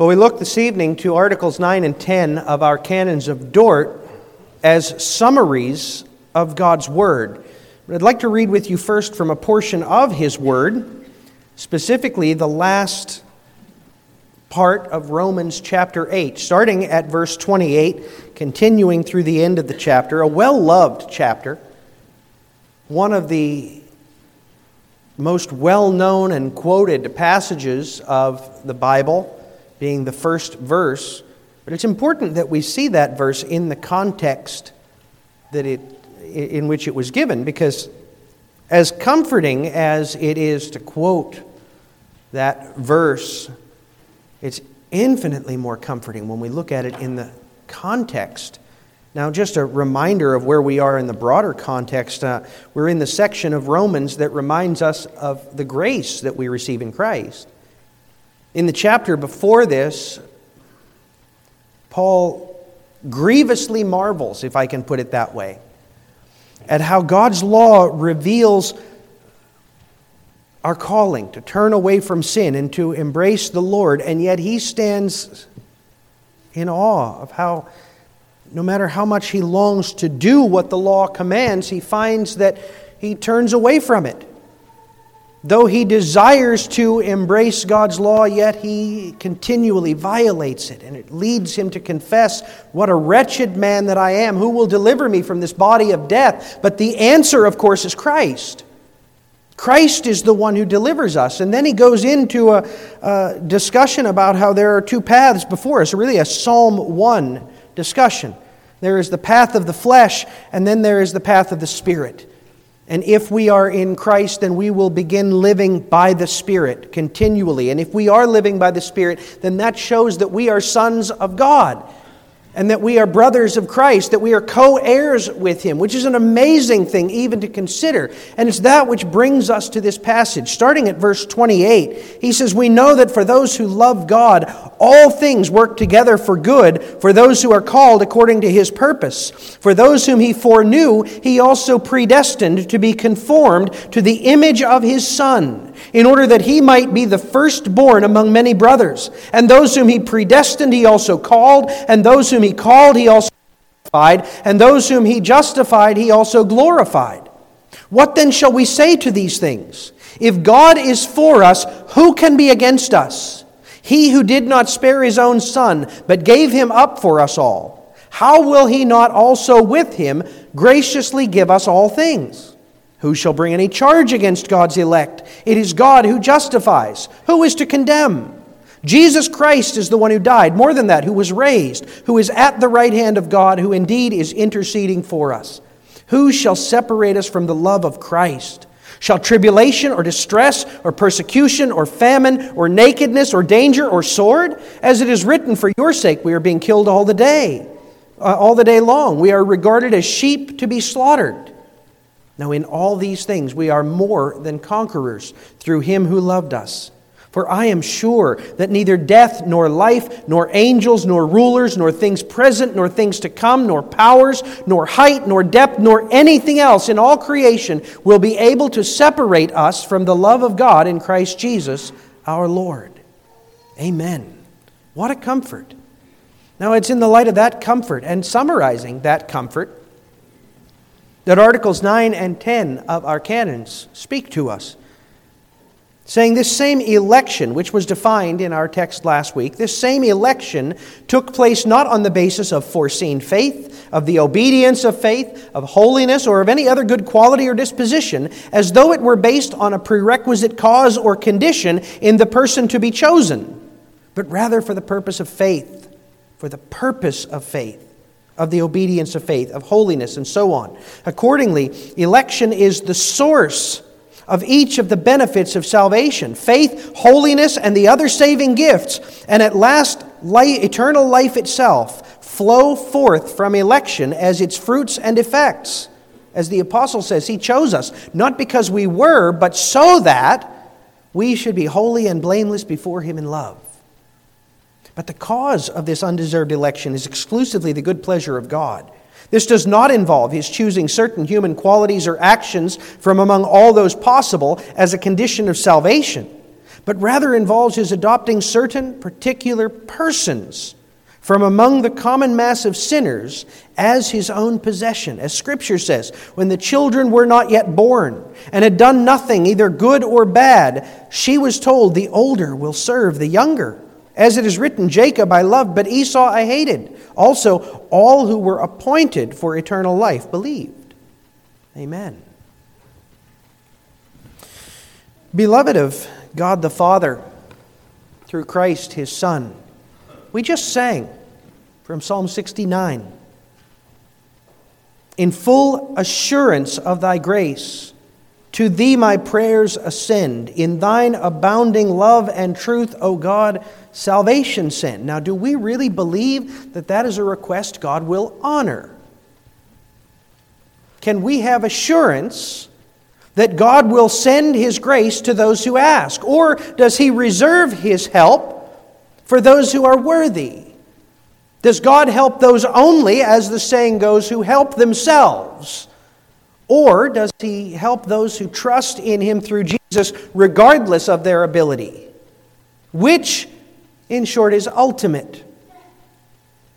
Well, we look this evening to Articles 9 and 10 of our Canons of Dort as summaries of God's Word. But I'd like to read with you first from a portion of His Word, specifically the last part of Romans chapter 8, starting at verse 28, continuing through the end of the chapter, a well loved chapter, one of the most well known and quoted passages of the Bible being the first verse. But it's important that we see that verse in the context that it, in which it was given, because as comforting as it is to quote that verse, it's infinitely more comforting when we look at it in the context. Now, just a reminder of where we are in the broader context. Uh, we're in the section of Romans that reminds us of the grace that we receive in Christ. In the chapter before this, Paul grievously marvels, if I can put it that way, at how God's law reveals our calling to turn away from sin and to embrace the Lord, and yet he stands in awe of how, no matter how much he longs to do what the law commands, he finds that he turns away from it. Though he desires to embrace God's law, yet he continually violates it, and it leads him to confess, What a wretched man that I am! Who will deliver me from this body of death? But the answer, of course, is Christ. Christ is the one who delivers us. And then he goes into a, a discussion about how there are two paths before us, really a Psalm 1 discussion. There is the path of the flesh, and then there is the path of the Spirit. And if we are in Christ, then we will begin living by the Spirit continually. And if we are living by the Spirit, then that shows that we are sons of God and that we are brothers of Christ, that we are co heirs with Him, which is an amazing thing even to consider. And it's that which brings us to this passage. Starting at verse 28, he says, We know that for those who love God, all things work together for good for those who are called according to His purpose. For those whom He foreknew, He also predestined to be conformed to the image of His Son in order that he might be the firstborn among many brothers. And those whom he predestined, he also called, and those whom he called, he also justified, and those whom he justified, he also glorified. What then shall we say to these things? If God is for us, who can be against us? He who did not spare his own son, but gave him up for us all, how will he not also with him graciously give us all things? Who shall bring any charge against God's elect? It is God who justifies. Who is to condemn? Jesus Christ is the one who died, more than that, who was raised, who is at the right hand of God, who indeed is interceding for us. Who shall separate us from the love of Christ? Shall tribulation or distress or persecution or famine or nakedness or danger or sword? As it is written, for your sake we are being killed all the day, uh, all the day long. We are regarded as sheep to be slaughtered. Now, in all these things, we are more than conquerors through him who loved us. For I am sure that neither death, nor life, nor angels, nor rulers, nor things present, nor things to come, nor powers, nor height, nor depth, nor anything else in all creation will be able to separate us from the love of God in Christ Jesus our Lord. Amen. What a comfort. Now, it's in the light of that comfort and summarizing that comfort that Articles 9 and 10 of our canons speak to us, saying this same election, which was defined in our text last week, this same election took place not on the basis of foreseen faith, of the obedience of faith, of holiness, or of any other good quality or disposition, as though it were based on a prerequisite cause or condition in the person to be chosen, but rather for the purpose of faith, for the purpose of faith of the obedience of faith, of holiness, and so on. Accordingly, election is the source of each of the benefits of salvation faith, holiness, and the other saving gifts, and at last, eternal life itself flow forth from election as its fruits and effects. As the apostle says, he chose us, not because we were, but so that we should be holy and blameless before him in love. But the cause of this undeserved election is exclusively the good pleasure of God. This does not involve his choosing certain human qualities or actions from among all those possible as a condition of salvation, but rather involves his adopting certain particular persons from among the common mass of sinners as his own possession. As Scripture says, when the children were not yet born and had done nothing, either good or bad, she was told, The older will serve the younger. As it is written, Jacob I loved, but Esau I hated. Also, all who were appointed for eternal life believed. Amen. Beloved of God the Father, through Christ his Son, we just sang from Psalm 69. In full assurance of thy grace, to thee my prayers ascend. In thine abounding love and truth, O God, salvation sent. Now, do we really believe that that is a request God will honor? Can we have assurance that God will send His grace to those who ask? Or does He reserve His help for those who are worthy? Does God help those only, as the saying goes, who help themselves? Or does He help those who trust in Him through Jesus regardless of their ability? Which, in short, is ultimate.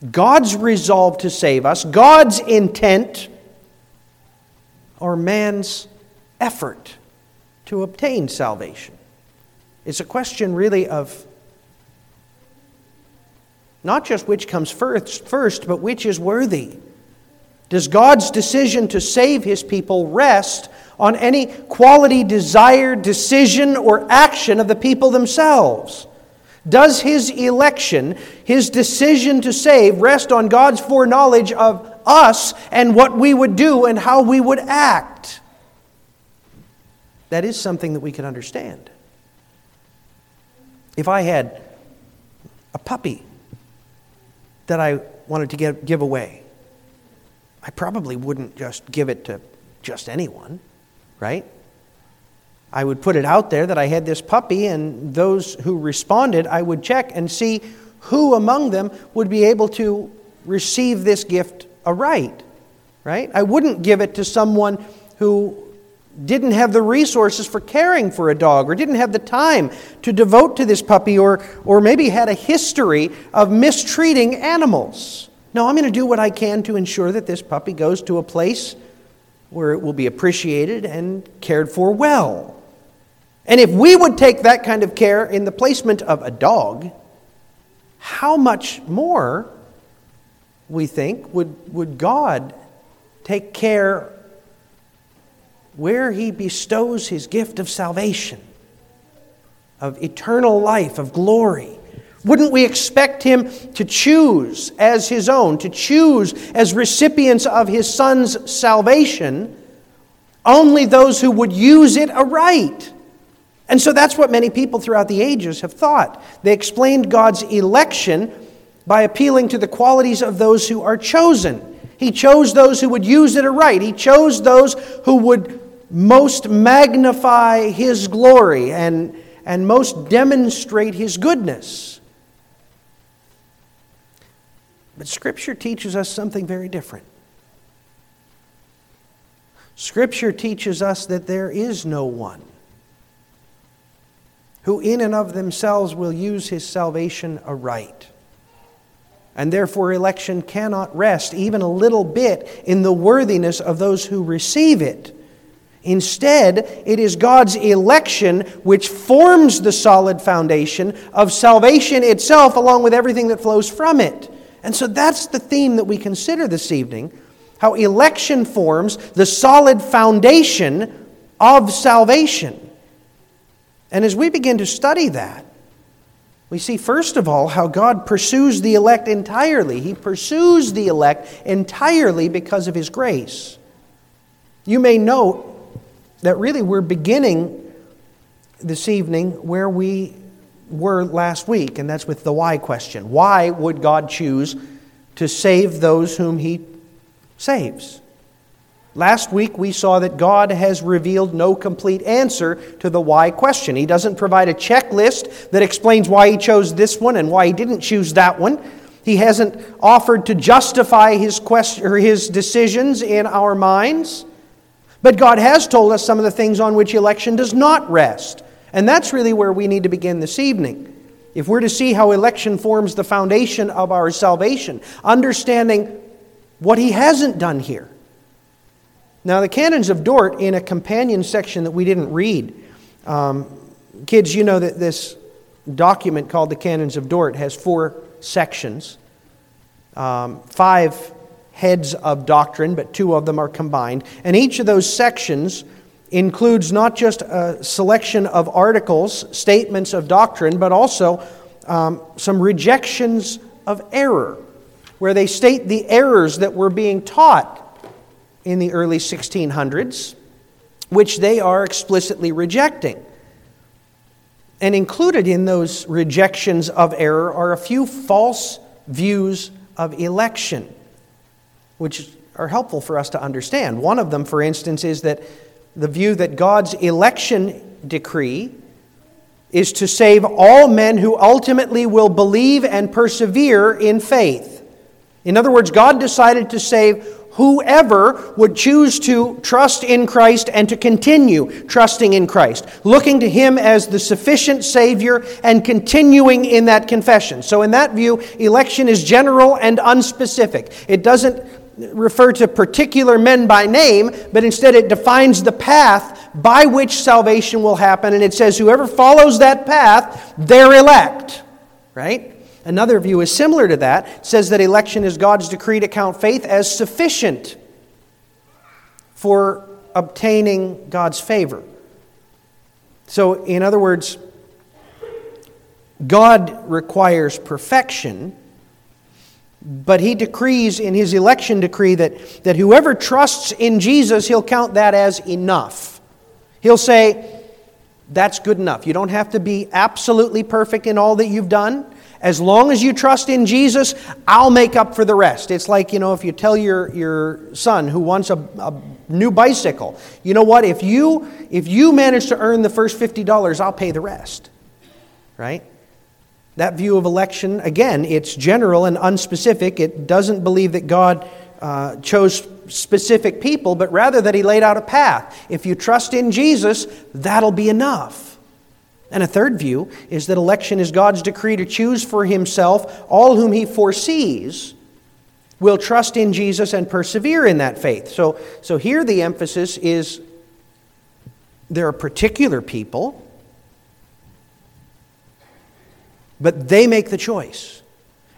God's resolve to save us, God's intent, or man's effort to obtain salvation. It's a question really of not just which comes first, first, but which is worthy. Does God's decision to save his people rest on any quality, desire, decision, or action of the people themselves? Does his election, his decision to save, rest on God's foreknowledge of us and what we would do and how we would act? That is something that we can understand. If I had a puppy that I wanted to give, give away, I probably wouldn't just give it to just anyone, right? I would put it out there that I had this puppy, and those who responded, I would check and see who among them would be able to receive this gift aright, right? I wouldn't give it to someone who didn't have the resources for caring for a dog or didn't have the time to devote to this puppy or, or maybe had a history of mistreating animals. No, I'm going to do what I can to ensure that this puppy goes to a place where it will be appreciated and cared for well. And if we would take that kind of care in the placement of a dog, how much more, we think, would, would God take care where he bestows his gift of salvation, of eternal life, of glory. Wouldn't we expect him to choose as his own, to choose as recipients of his son's salvation, only those who would use it aright? And so that's what many people throughout the ages have thought. They explained God's election by appealing to the qualities of those who are chosen. He chose those who would use it aright. He chose those who would most magnify his glory and, and most demonstrate his goodness. But Scripture teaches us something very different. Scripture teaches us that there is no one who, in and of themselves, will use his salvation aright. And therefore, election cannot rest even a little bit in the worthiness of those who receive it. Instead, it is God's election which forms the solid foundation of salvation itself, along with everything that flows from it. And so that's the theme that we consider this evening how election forms the solid foundation of salvation. And as we begin to study that, we see, first of all, how God pursues the elect entirely. He pursues the elect entirely because of His grace. You may note that really we're beginning this evening where we were last week, and that's with the why question. Why would God choose to save those whom He saves? Last week we saw that God has revealed no complete answer to the why question. He doesn't provide a checklist that explains why He chose this one and why He didn't choose that one. He hasn't offered to justify His, question, or his decisions in our minds. But God has told us some of the things on which election does not rest. And that's really where we need to begin this evening. If we're to see how election forms the foundation of our salvation, understanding what he hasn't done here. Now, the Canons of Dort, in a companion section that we didn't read, um, kids, you know that this document called the Canons of Dort has four sections, um, five heads of doctrine, but two of them are combined. And each of those sections includes not just a selection of articles, statements of doctrine, but also um, some rejections of error, where they state the errors that were being taught in the early 1600s, which they are explicitly rejecting. And included in those rejections of error are a few false views of election, which are helpful for us to understand. One of them, for instance, is that the view that God's election decree is to save all men who ultimately will believe and persevere in faith. In other words, God decided to save whoever would choose to trust in Christ and to continue trusting in Christ, looking to Him as the sufficient Savior and continuing in that confession. So, in that view, election is general and unspecific. It doesn't refer to particular men by name, but instead it defines the path by which salvation will happen, and it says, whoever follows that path, they're elect. Right? Another view is similar to that. It says that election is God's decree to count faith as sufficient for obtaining God's favor. So, in other words, God requires perfection, but He decrees in His election decree that, that whoever trusts in Jesus, He'll count that as enough. He'll say, That's good enough. You don't have to be absolutely perfect in all that you've done. As long as you trust in Jesus, I'll make up for the rest. It's like, you know, if you tell your, your son who wants a, a new bicycle, you know what? If you, if you manage to earn the first $50, I'll pay the rest. Right? That view of election, again, it's general and unspecific. It doesn't believe that God uh, chose specific people, but rather that He laid out a path. If you trust in Jesus, that'll be enough. And a third view is that election is God's decree to choose for himself all whom he foresees will trust in Jesus and persevere in that faith. So, so here the emphasis is there are particular people, but they make the choice.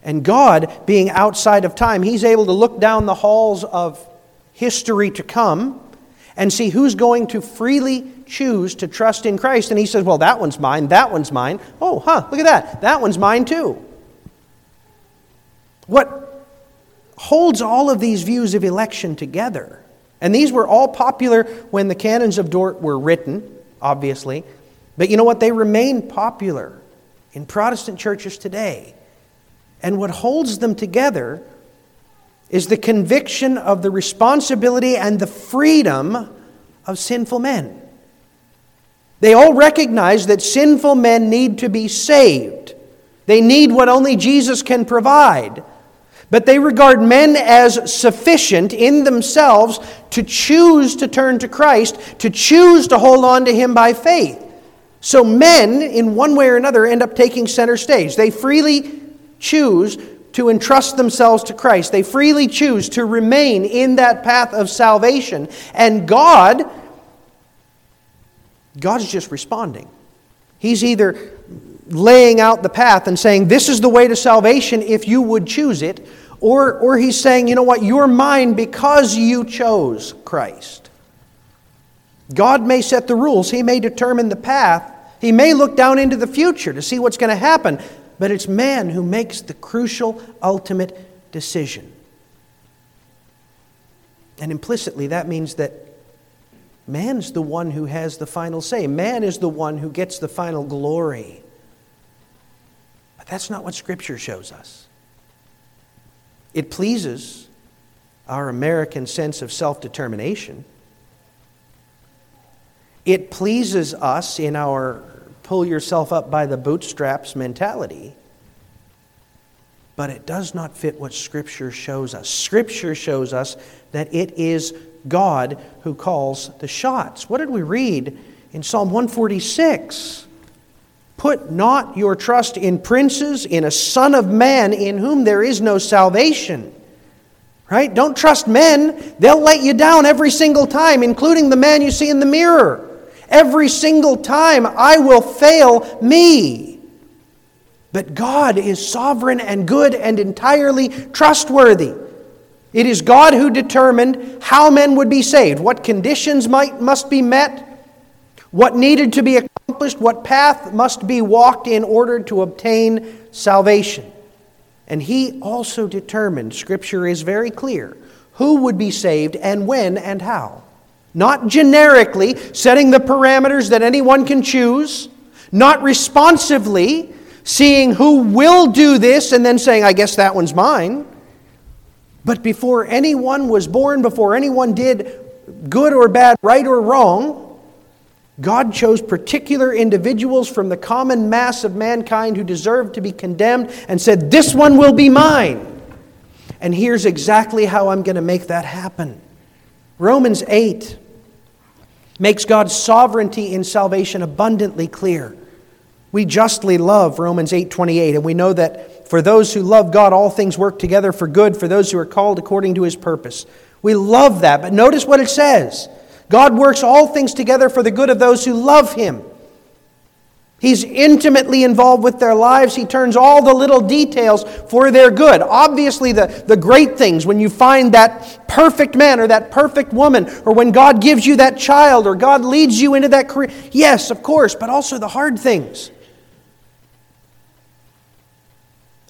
And God, being outside of time, He's able to look down the halls of history to come and see who's going to freely choose to trust in Christ. And he says, Well, that one's mine, that one's mine. Oh, huh, look at that. That one's mine too. What holds all of these views of election together, and these were all popular when the canons of Dort were written, obviously, but you know what? They remain popular in Protestant churches today. And what holds them together is the conviction of the responsibility and the freedom of sinful men. They all recognize that sinful men need to be saved. They need what only Jesus can provide. But they regard men as sufficient in themselves to choose to turn to Christ, to choose to hold on to Him by faith. So men, in one way or another, end up taking center stage. They freely choose to entrust themselves to Christ. They freely choose to remain in that path of salvation. And God, God's just responding. He's either laying out the path and saying, This is the way to salvation if you would choose it, or, or He's saying, You know what, you're mine because you chose Christ. God may set the rules, He may determine the path, He may look down into the future to see what's going to happen but it's man who makes the crucial, ultimate decision. And implicitly, that means that man's the one who has the final say. Man is the one who gets the final glory. But that's not what Scripture shows us. It pleases our American sense of self determination. It pleases us in our pull yourself up by the bootstraps mentality. But it does not fit what Scripture shows us. Scripture shows us that it is God who calls the shots. What did we read in Psalm 146. Put not your trust in princes, in a son of man in whom there is no salvation. Right? Don't trust men. They'll let you down every single time, including the man you see in the mirror. Every single time I will fail me. But God is sovereign and good and entirely trustworthy. It is God who determined how men would be saved, what conditions might, must be met, what needed to be accomplished, what path must be walked in order to obtain salvation. And He also determined, Scripture is very clear, who would be saved and when and how. Not generically setting the parameters that anyone can choose, not responsively seeing who will do this and then saying, I guess that one's mine. But before anyone was born, before anyone did good or bad, right or wrong, God chose particular individuals from the common mass of mankind who deserved to be condemned and said, This one will be mine. And here's exactly how I'm going to make that happen. Romans 8 makes God's sovereignty in salvation abundantly clear. We justly love Romans 8:28 and we know that for those who love God all things work together for good for those who are called according to his purpose. We love that, but notice what it says. God works all things together for the good of those who love him. He's intimately involved with their lives. He turns all the little details for their good. Obviously, the, the great things, when you find that perfect man or that perfect woman, or when God gives you that child, or God leads you into that career. Yes, of course, but also the hard things.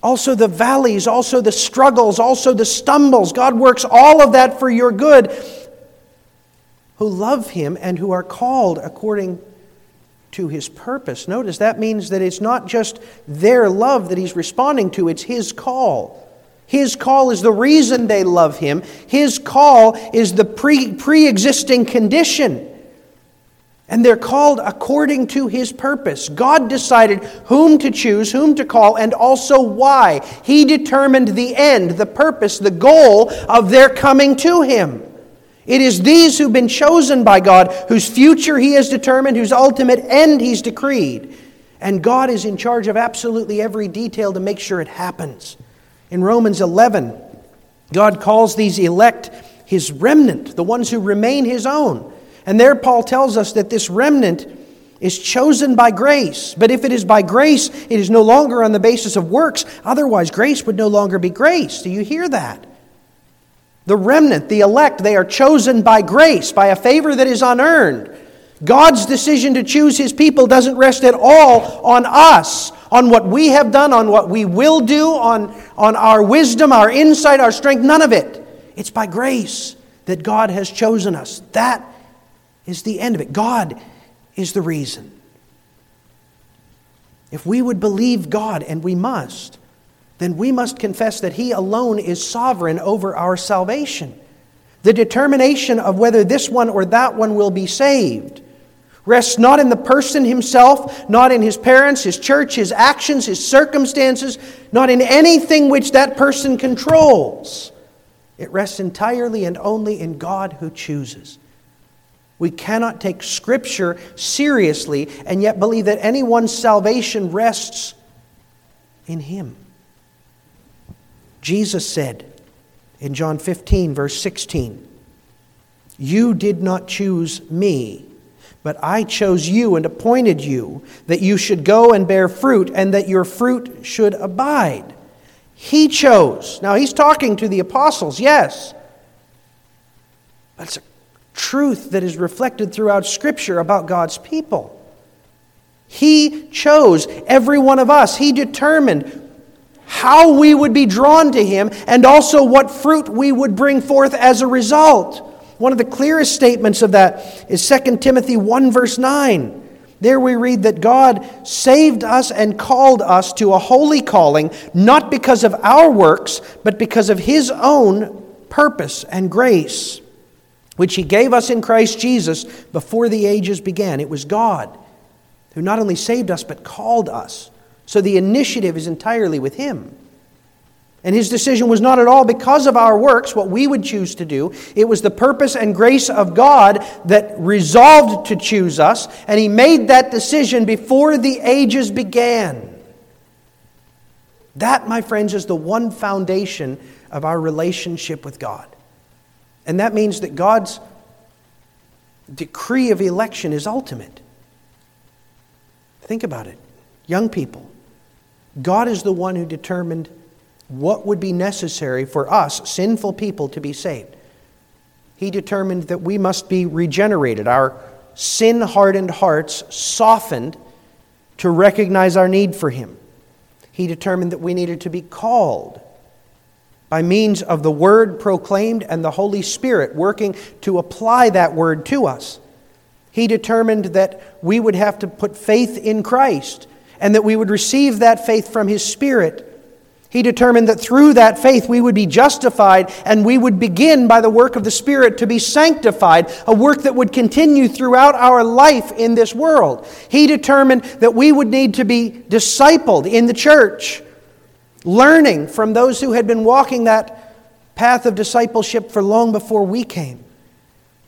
also the valleys, also the struggles, also the stumbles. God works all of that for your good who love Him and who are called according to His purpose. Notice that means that it's not just their love that He's responding to, it's His call. His call is the reason they love Him, His call is the pre existing condition. And they're called according to his purpose. God decided whom to choose, whom to call, and also why. He determined the end, the purpose, the goal of their coming to him. It is these who've been chosen by God, whose future he has determined, whose ultimate end he's decreed. And God is in charge of absolutely every detail to make sure it happens. In Romans 11, God calls these elect his remnant, the ones who remain his own. And there, Paul tells us that this remnant is chosen by grace. But if it is by grace, it is no longer on the basis of works. Otherwise, grace would no longer be grace. Do you hear that? The remnant, the elect, they are chosen by grace, by a favor that is unearned. God's decision to choose his people doesn't rest at all on us, on what we have done, on what we will do, on, on our wisdom, our insight, our strength. None of it. It's by grace that God has chosen us. That is the end of it. God is the reason. If we would believe God, and we must, then we must confess that He alone is sovereign over our salvation. The determination of whether this one or that one will be saved rests not in the person himself, not in his parents, his church, his actions, his circumstances, not in anything which that person controls. It rests entirely and only in God who chooses. We cannot take Scripture seriously and yet believe that anyone's salvation rests in Him. Jesus said in John 15, verse 16, You did not choose me, but I chose you and appointed you that you should go and bear fruit and that your fruit should abide. He chose. Now, he's talking to the apostles, yes. That's a truth that is reflected throughout Scripture about God's people. He chose every one of us, He determined how we would be drawn to Him and also what fruit we would bring forth as a result. One of the clearest statements of that is 2 Timothy 1, verse 9. There we read that God saved us and called us to a holy calling, not because of our works, but because of His own purpose and grace which he gave us in Christ Jesus before the ages began. It was God who not only saved us, but called us. So the initiative is entirely with him. And his decision was not at all because of our works, what we would choose to do. It was the purpose and grace of God that resolved to choose us, and he made that decision before the ages began. That, my friends, is the one foundation of our relationship with God. And that means that God's decree of election is ultimate. Think about it. Young people, God is the one who determined what would be necessary for us, sinful people, to be saved. He determined that we must be regenerated, our sin hardened hearts softened to recognize our need for Him. He determined that we needed to be called by means of the word proclaimed and the Holy Spirit working to apply that word to us. He determined that we would have to put faith in Christ and that we would receive that faith from His Spirit he determined that through that faith we would be justified and we would begin by the work of the Spirit to be sanctified, a work that would continue throughout our life in this world. He determined that we would need to be discipled in the church, learning from those who had been walking that path of discipleship for long before we came.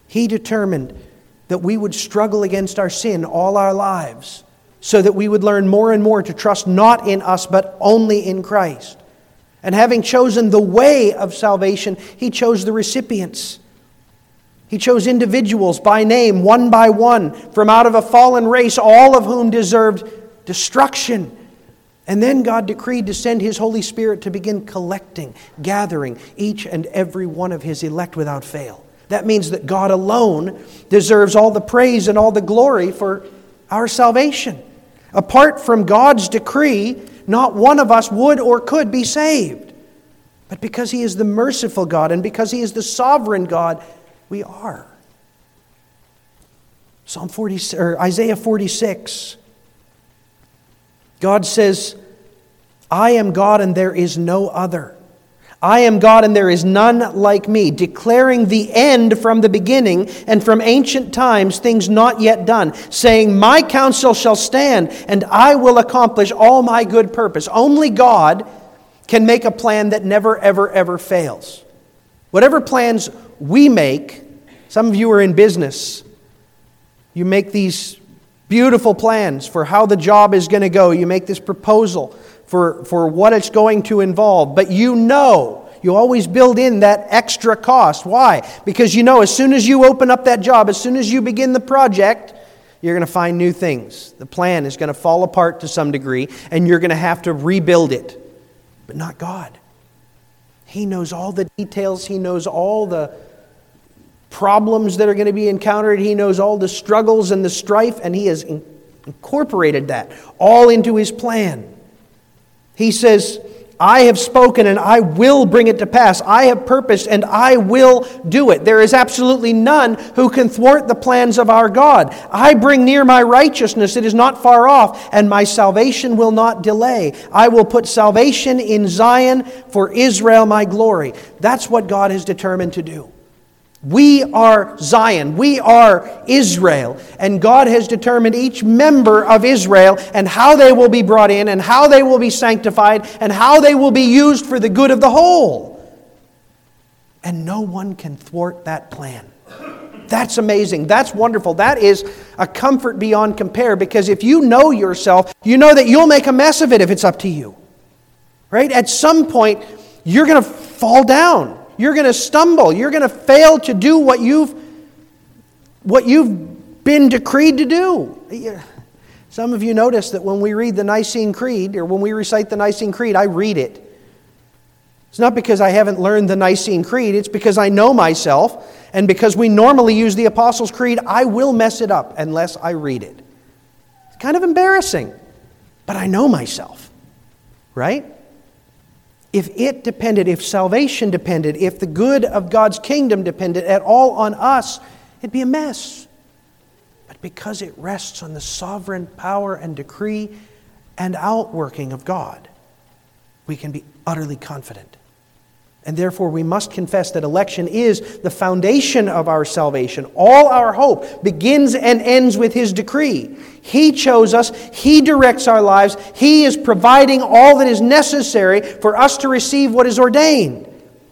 He determined that we would struggle against our sin all our lives so that we would learn more and more to trust not in us, but only in Christ. And having chosen the way of salvation, he chose the recipients. He chose individuals by name, one by one, from out of a fallen race, all of whom deserved destruction. And then God decreed to send His Holy Spirit to begin collecting, gathering each and every one of His elect without fail. That means that God alone deserves all the praise and all the glory for our salvation. Apart from God's decree, not one of us would or could be saved. But because He is the merciful God and because He is the sovereign God, we are. Psalm 40, or Isaiah 46. God says, I am God and there is no other. I am God and there is none like me, declaring the end from the beginning and from ancient times things not yet done, saying, My counsel shall stand and I will accomplish all my good purpose. Only God can make a plan that never, ever, ever fails. Whatever plans we make, some of you are in business, you make these beautiful plans for how the job is going to go, you make this proposal for, for what it's going to involve, but you know, you always build in that extra cost. Why? Because you know as soon as you open up that job, as soon as you begin the project, you're going to find new things. The plan is going to fall apart to some degree, and you're going to have to rebuild it. But not God. He knows all the details, He knows all the problems that are going to be encountered, He knows all the struggles and the strife, and He has incorporated that all into His plan. He says, I have spoken and I will bring it to pass. I have purposed and I will do it. There is absolutely none who can thwart the plans of our God. I bring near my righteousness, it is not far off, and my salvation will not delay. I will put salvation in Zion for Israel, my glory. That's what God has determined to do. We are Zion. We are Israel. And God has determined each member of Israel and how they will be brought in and how they will be sanctified and how they will be used for the good of the whole. And no one can thwart that plan. That's amazing. That's wonderful. That is a comfort beyond compare because if you know yourself, you know that you'll make a mess of it if it's up to you. Right? At some point, you're going to fall down. You're going to stumble. You're going to fail to do what you've, what you've been decreed to do. Some of you notice that when we read the Nicene Creed, or when we recite the Nicene Creed, I read it. It's not because I haven't learned the Nicene Creed, it's because I know myself, and because we normally use the Apostles' Creed, I will mess it up unless I read it. It's kind of embarrassing, but I know myself, right? If it depended, if salvation depended, if the good of God's kingdom depended at all on us, it'd be a mess. But because it rests on the sovereign power and decree and outworking of God, we can be utterly confident. And therefore, we must confess that election is the foundation of our salvation. All our hope begins and ends with His decree. He chose us, He directs our lives, He is providing all that is necessary for us to receive what is ordained.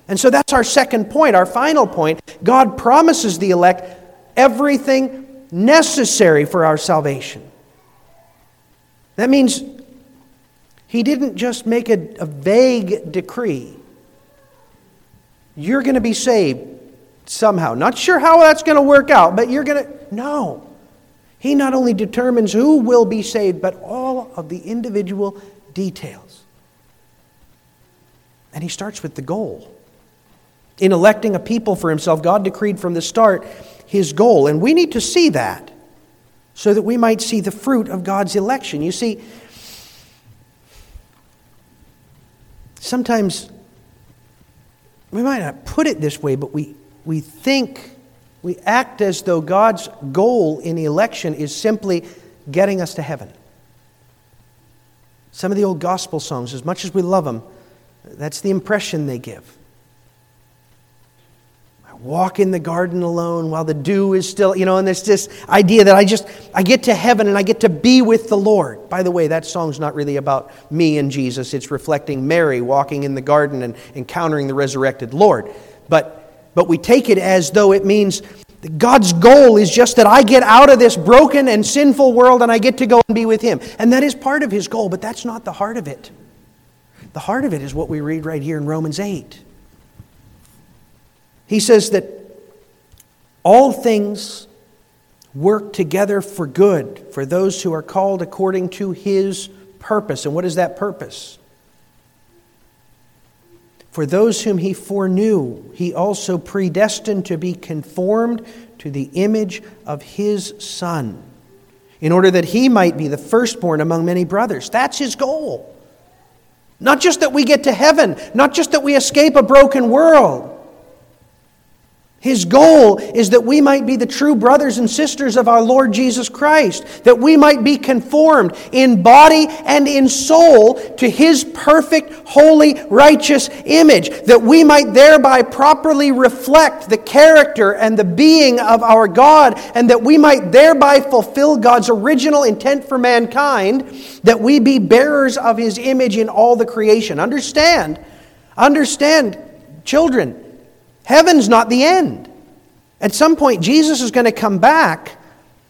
And so that's our second point, our final point. God promises the elect everything necessary for our salvation. That means He didn't just make a, a vague decree. You're going to be saved somehow. Not sure how that's going to work out, but you're going to. No. He not only determines who will be saved, but all of the individual details. And he starts with the goal. In electing a people for himself, God decreed from the start his goal. And we need to see that so that we might see the fruit of God's election. You see, sometimes we might not put it this way, but we, we think, we act as though God's goal in election is simply getting us to heaven. Some of the old gospel songs, as much as we love them, that's the impression they give I walk in the garden alone while the dew is still, you know, and there's this idea that I just, I get to heaven and I get to be with the Lord. By the way, that song's not really about me and Jesus. It's reflecting Mary walking in the garden and encountering the resurrected Lord. But, but we take it as though it means God's goal is just that I get out of this broken and sinful world and I get to go and be with Him. And that is part of His goal, but that's not the heart of it. The heart of it is what we read right here in Romans 8. He says that all things work together for good for those who are called according to his purpose. And what is that purpose? For those whom he foreknew, he also predestined to be conformed to the image of his Son, in order that he might be the firstborn among many brothers. That's his goal. Not just that we get to heaven, not just that we escape a broken world his goal is that we might be the true brothers and sisters of our Lord Jesus Christ, that we might be conformed in body and in soul to His perfect, holy, righteous image, that we might thereby properly reflect the character and the being of our God, and that we might thereby fulfill God's original intent for mankind, that we be bearers of His image in all the creation. Understand, understand, children Heaven's not the end. At some point, Jesus is going to come back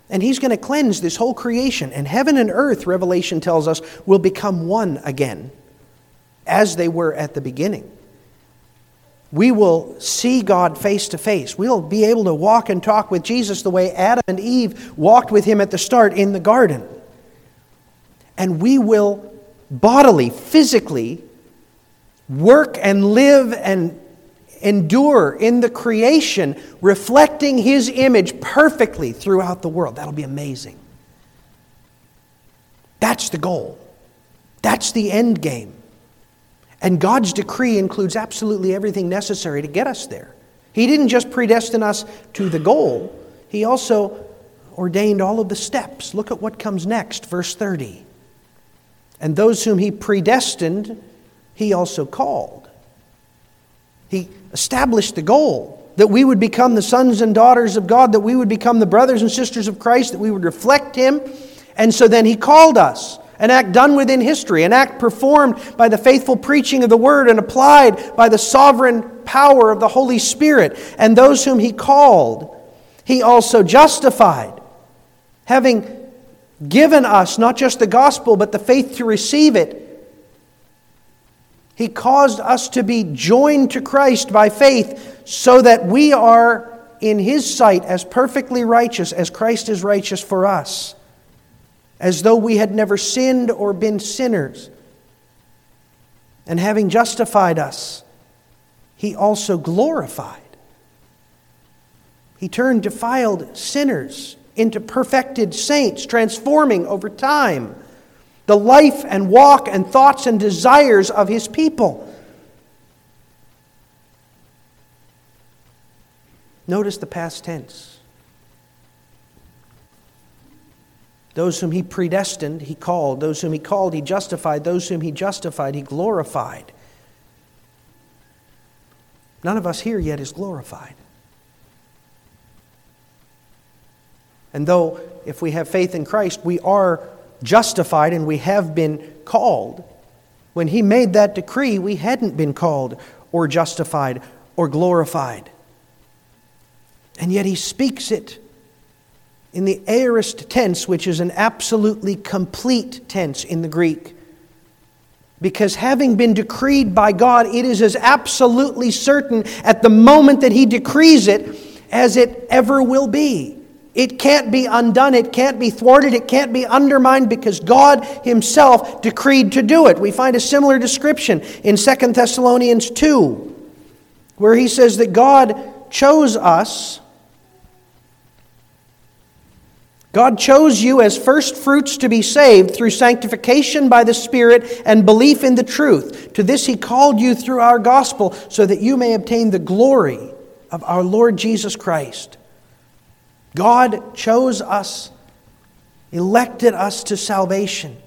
and he's going to cleanse this whole creation. And heaven and earth, Revelation tells us, will become one again, as they were at the beginning. We will see God face to face. We'll be able to walk and talk with Jesus the way Adam and Eve walked with him at the start in the garden. And we will bodily, physically, work and live and endure in the creation, reflecting His image perfectly throughout the world. That'll be amazing. That's the goal, that's the end game. And God's decree includes absolutely everything necessary to get us there. He didn't just predestine us to the goal, He also ordained all of the steps. Look at what comes next, verse 30. And those whom He predestined, He also called. He established the goal that we would become the sons and daughters of God, that we would become the brothers and sisters of Christ, that we would reflect Him. And so then He called us, an act done within history, an act performed by the faithful preaching of the Word and applied by the sovereign power of the Holy Spirit. And those whom He called, He also justified, having given us not just the gospel, but the faith to receive it he caused us to be joined to Christ by faith so that we are in His sight as perfectly righteous as Christ is righteous for us, as though we had never sinned or been sinners. And having justified us, He also glorified. He turned defiled sinners into perfected saints, transforming over time the life and walk and thoughts and desires of his people. Notice the past tense. Those whom he predestined, he called. Those whom he called, he justified. Those whom he justified, he glorified. None of us here yet is glorified. And though, if we have faith in Christ, we are justified and we have been called, when He made that decree, we hadn't been called or justified or glorified. And yet He speaks it in the aorist tense, which is an absolutely complete tense in the Greek. Because having been decreed by God, it is as absolutely certain at the moment that He decrees it as it ever will be. It can't be undone, it can't be thwarted, it can't be undermined because God Himself decreed to do it. We find a similar description in 2 Thessalonians 2, where He says that God chose us. God chose you as first fruits to be saved through sanctification by the Spirit and belief in the truth. To this He called you through our gospel so that you may obtain the glory of our Lord Jesus Christ. God chose us, elected us to salvation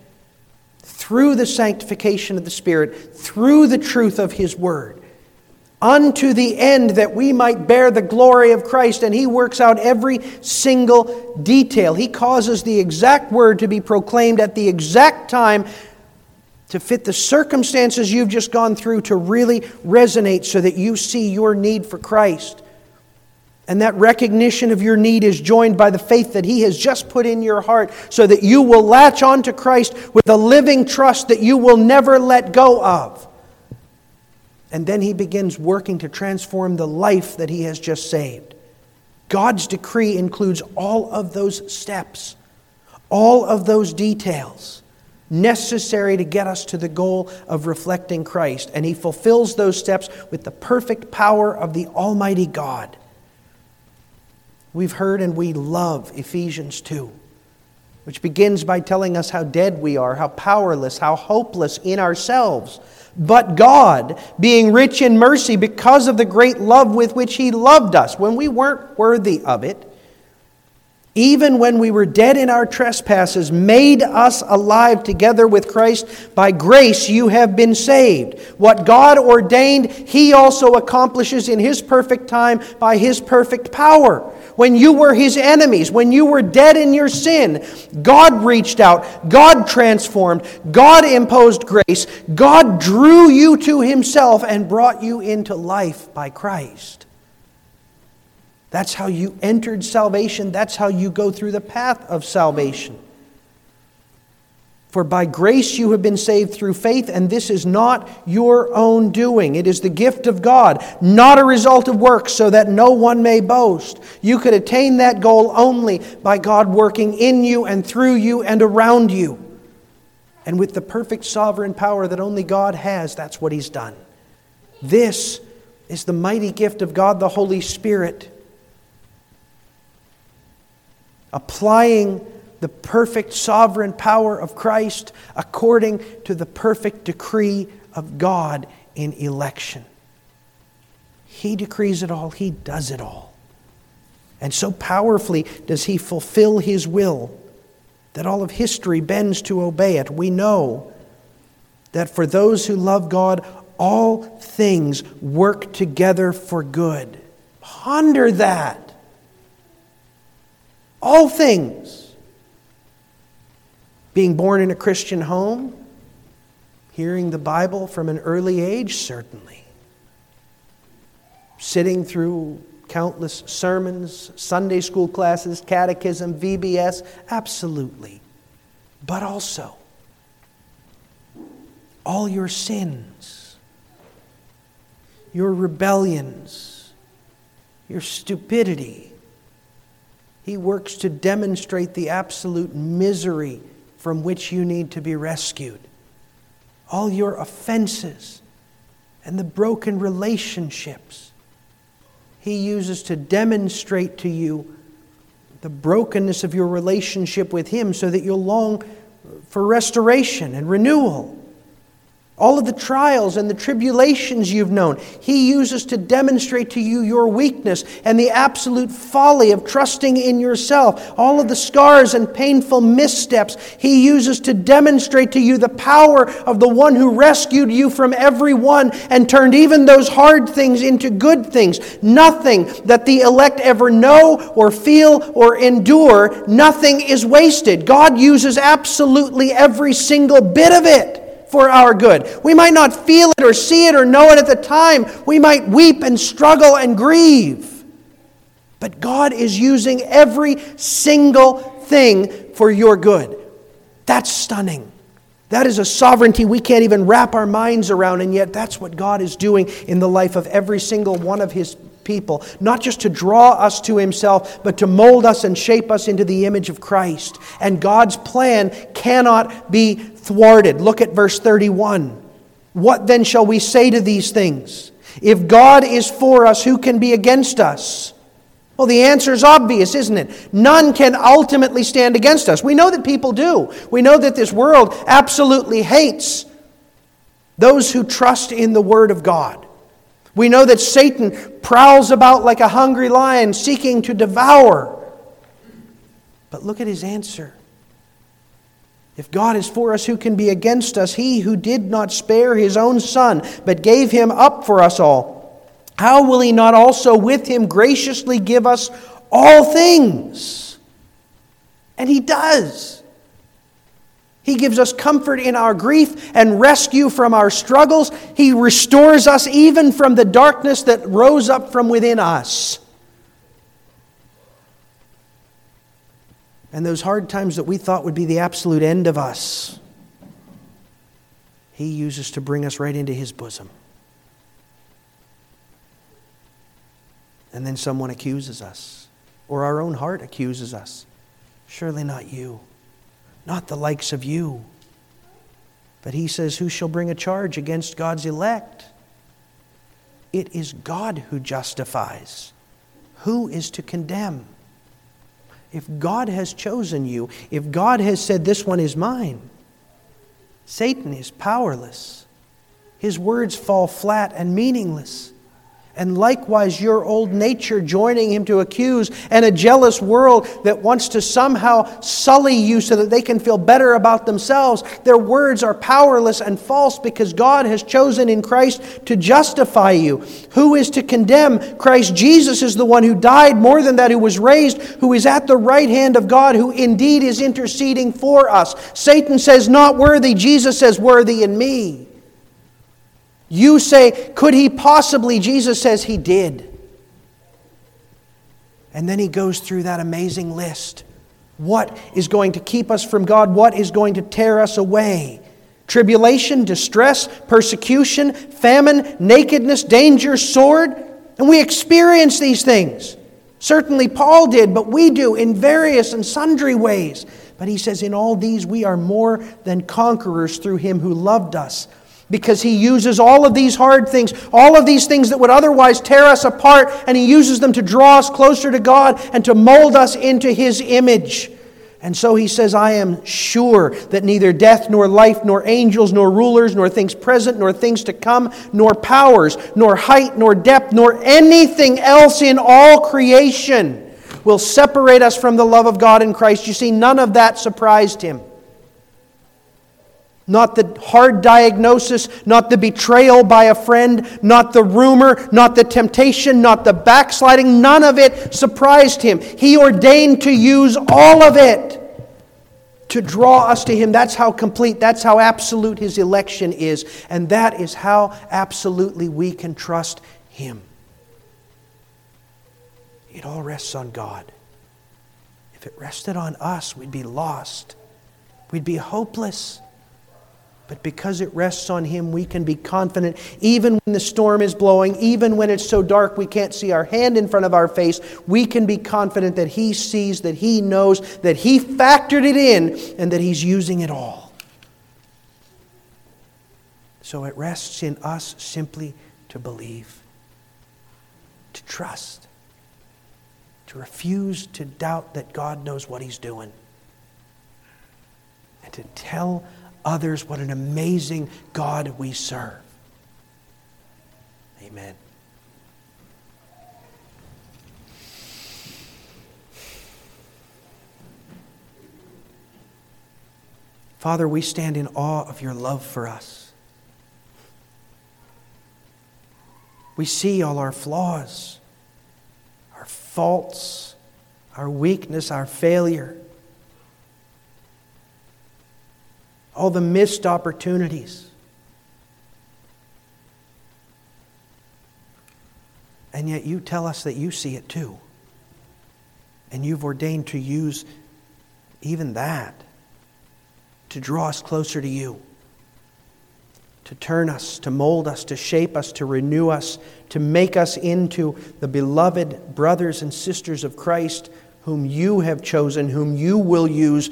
through the sanctification of the Spirit, through the truth of His Word, unto the end that we might bear the glory of Christ. And He works out every single detail. He causes the exact word to be proclaimed at the exact time to fit the circumstances you've just gone through to really resonate so that you see your need for Christ. And that recognition of your need is joined by the faith that He has just put in your heart so that you will latch on to Christ with a living trust that you will never let go of. And then He begins working to transform the life that He has just saved. God's decree includes all of those steps, all of those details necessary to get us to the goal of reflecting Christ. And He fulfills those steps with the perfect power of the Almighty God. We've heard and we love Ephesians 2, which begins by telling us how dead we are, how powerless, how hopeless in ourselves. But God, being rich in mercy because of the great love with which He loved us, when we weren't worthy of it, even when we were dead in our trespasses, made us alive together with Christ. By grace you have been saved. What God ordained, He also accomplishes in His perfect time by His perfect power when you were his enemies, when you were dead in your sin, God reached out, God transformed, God imposed grace, God drew you to himself and brought you into life by Christ. That's how you entered salvation. That's how you go through the path of salvation. For by grace you have been saved through faith, and this is not your own doing. It is the gift of God, not a result of works, so that no one may boast. You could attain that goal only by God working in you and through you and around you. And with the perfect sovereign power that only God has, that's what He's done. This is the mighty gift of God the Holy Spirit. Applying the perfect sovereign power of Christ according to the perfect decree of God in election. He decrees it all, He does it all. And so powerfully does He fulfill His will that all of history bends to obey it. We know that for those who love God, all things work together for good. Ponder that. All things being born in a Christian home? Hearing the Bible from an early age? Certainly. Sitting through countless sermons, Sunday school classes, catechism, VBS? Absolutely. But also, all your sins, your rebellions, your stupidity. He works to demonstrate the absolute misery from which you need to be rescued, all your offenses and the broken relationships. He uses to demonstrate to you the brokenness of your relationship with Him so that you'll long for restoration and renewal. All of the trials and the tribulations you've known, He uses to demonstrate to you your weakness and the absolute folly of trusting in yourself. All of the scars and painful missteps, He uses to demonstrate to you the power of the one who rescued you from every one and turned even those hard things into good things. Nothing that the elect ever know or feel or endure, nothing is wasted. God uses absolutely every single bit of it for our good. We might not feel it or see it or know it at the time. We might weep and struggle and grieve. But God is using every single thing for your good. That's stunning. That is a sovereignty we can't even wrap our minds around, and yet that's what God is doing in the life of every single one of His people. Not just to draw us to Himself, but to mold us and shape us into the image of Christ. And God's plan cannot be thwarted. Look at verse 31. What then shall we say to these things? If God is for us, who can be against us? Well, the answer is obvious, isn't it? None can ultimately stand against us. We know that people do. We know that this world absolutely hates those who trust in the Word of God. We know that Satan prowls about like a hungry lion seeking to devour. But look at his answer. If God is for us, who can be against us? He who did not spare his own son, but gave him up for us all, how will he not also with him graciously give us all things? And he does. He gives us comfort in our grief and rescue from our struggles. He restores us even from the darkness that rose up from within us. And those hard times that we thought would be the absolute end of us, He uses to bring us right into His bosom. And then someone accuses us, or our own heart accuses us. Surely not you, not the likes of you. But he says, Who shall bring a charge against God's elect? It is God who justifies. Who is to condemn? If God has chosen you, if God has said, This one is mine, Satan is powerless. His words fall flat and meaningless and likewise your old nature joining him to accuse, and a jealous world that wants to somehow sully you so that they can feel better about themselves. Their words are powerless and false because God has chosen in Christ to justify you. Who is to condemn? Christ Jesus is the one who died, more than that, who was raised, who is at the right hand of God, who indeed is interceding for us. Satan says, Not worthy. Jesus says, Worthy in me. You say, could he possibly? Jesus says he did. And then he goes through that amazing list. What is going to keep us from God? What is going to tear us away? Tribulation, distress, persecution, famine, nakedness, danger, sword. And we experience these things. Certainly Paul did, but we do in various and sundry ways. But he says, in all these we are more than conquerors through him who loved us because he uses all of these hard things, all of these things that would otherwise tear us apart, and he uses them to draw us closer to God and to mold us into his image. And so he says, I am sure that neither death, nor life, nor angels, nor rulers, nor things present, nor things to come, nor powers, nor height, nor depth, nor anything else in all creation will separate us from the love of God in Christ. You see, none of that surprised him not the hard diagnosis, not the betrayal by a friend, not the rumor, not the temptation, not the backsliding. None of it surprised him. He ordained to use all of it to draw us to him. That's how complete, that's how absolute his election is. And that is how absolutely we can trust him. It all rests on God. If it rested on us, we'd be lost, we'd be hopeless. But because it rests on Him, we can be confident even when the storm is blowing, even when it's so dark we can't see our hand in front of our face. We can be confident that He sees, that He knows, that He factored it in, and that He's using it all. So it rests in us simply to believe, to trust, to refuse to doubt that God knows what He's doing, and to tell others. What an amazing God we serve. Amen. Father, we stand in awe of your love for us. We see all our flaws, our faults, our weakness, our failure, all the missed opportunities. And yet you tell us that you see it too. And you've ordained to use even that to draw us closer to you, to turn us, to mold us, to shape us, to renew us, to make us into the beloved brothers and sisters of Christ whom you have chosen, whom you will use,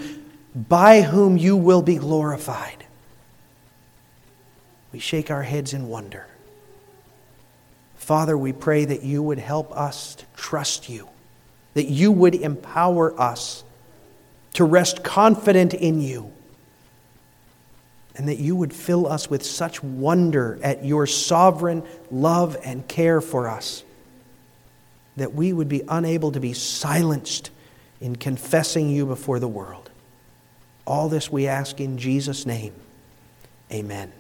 by whom you will be glorified. We shake our heads in wonder. Father, we pray that you would help us to trust you, that you would empower us to rest confident in you and that you would fill us with such wonder at your sovereign love and care for us that we would be unable to be silenced in confessing you before the world. All this we ask in Jesus' name. Amen.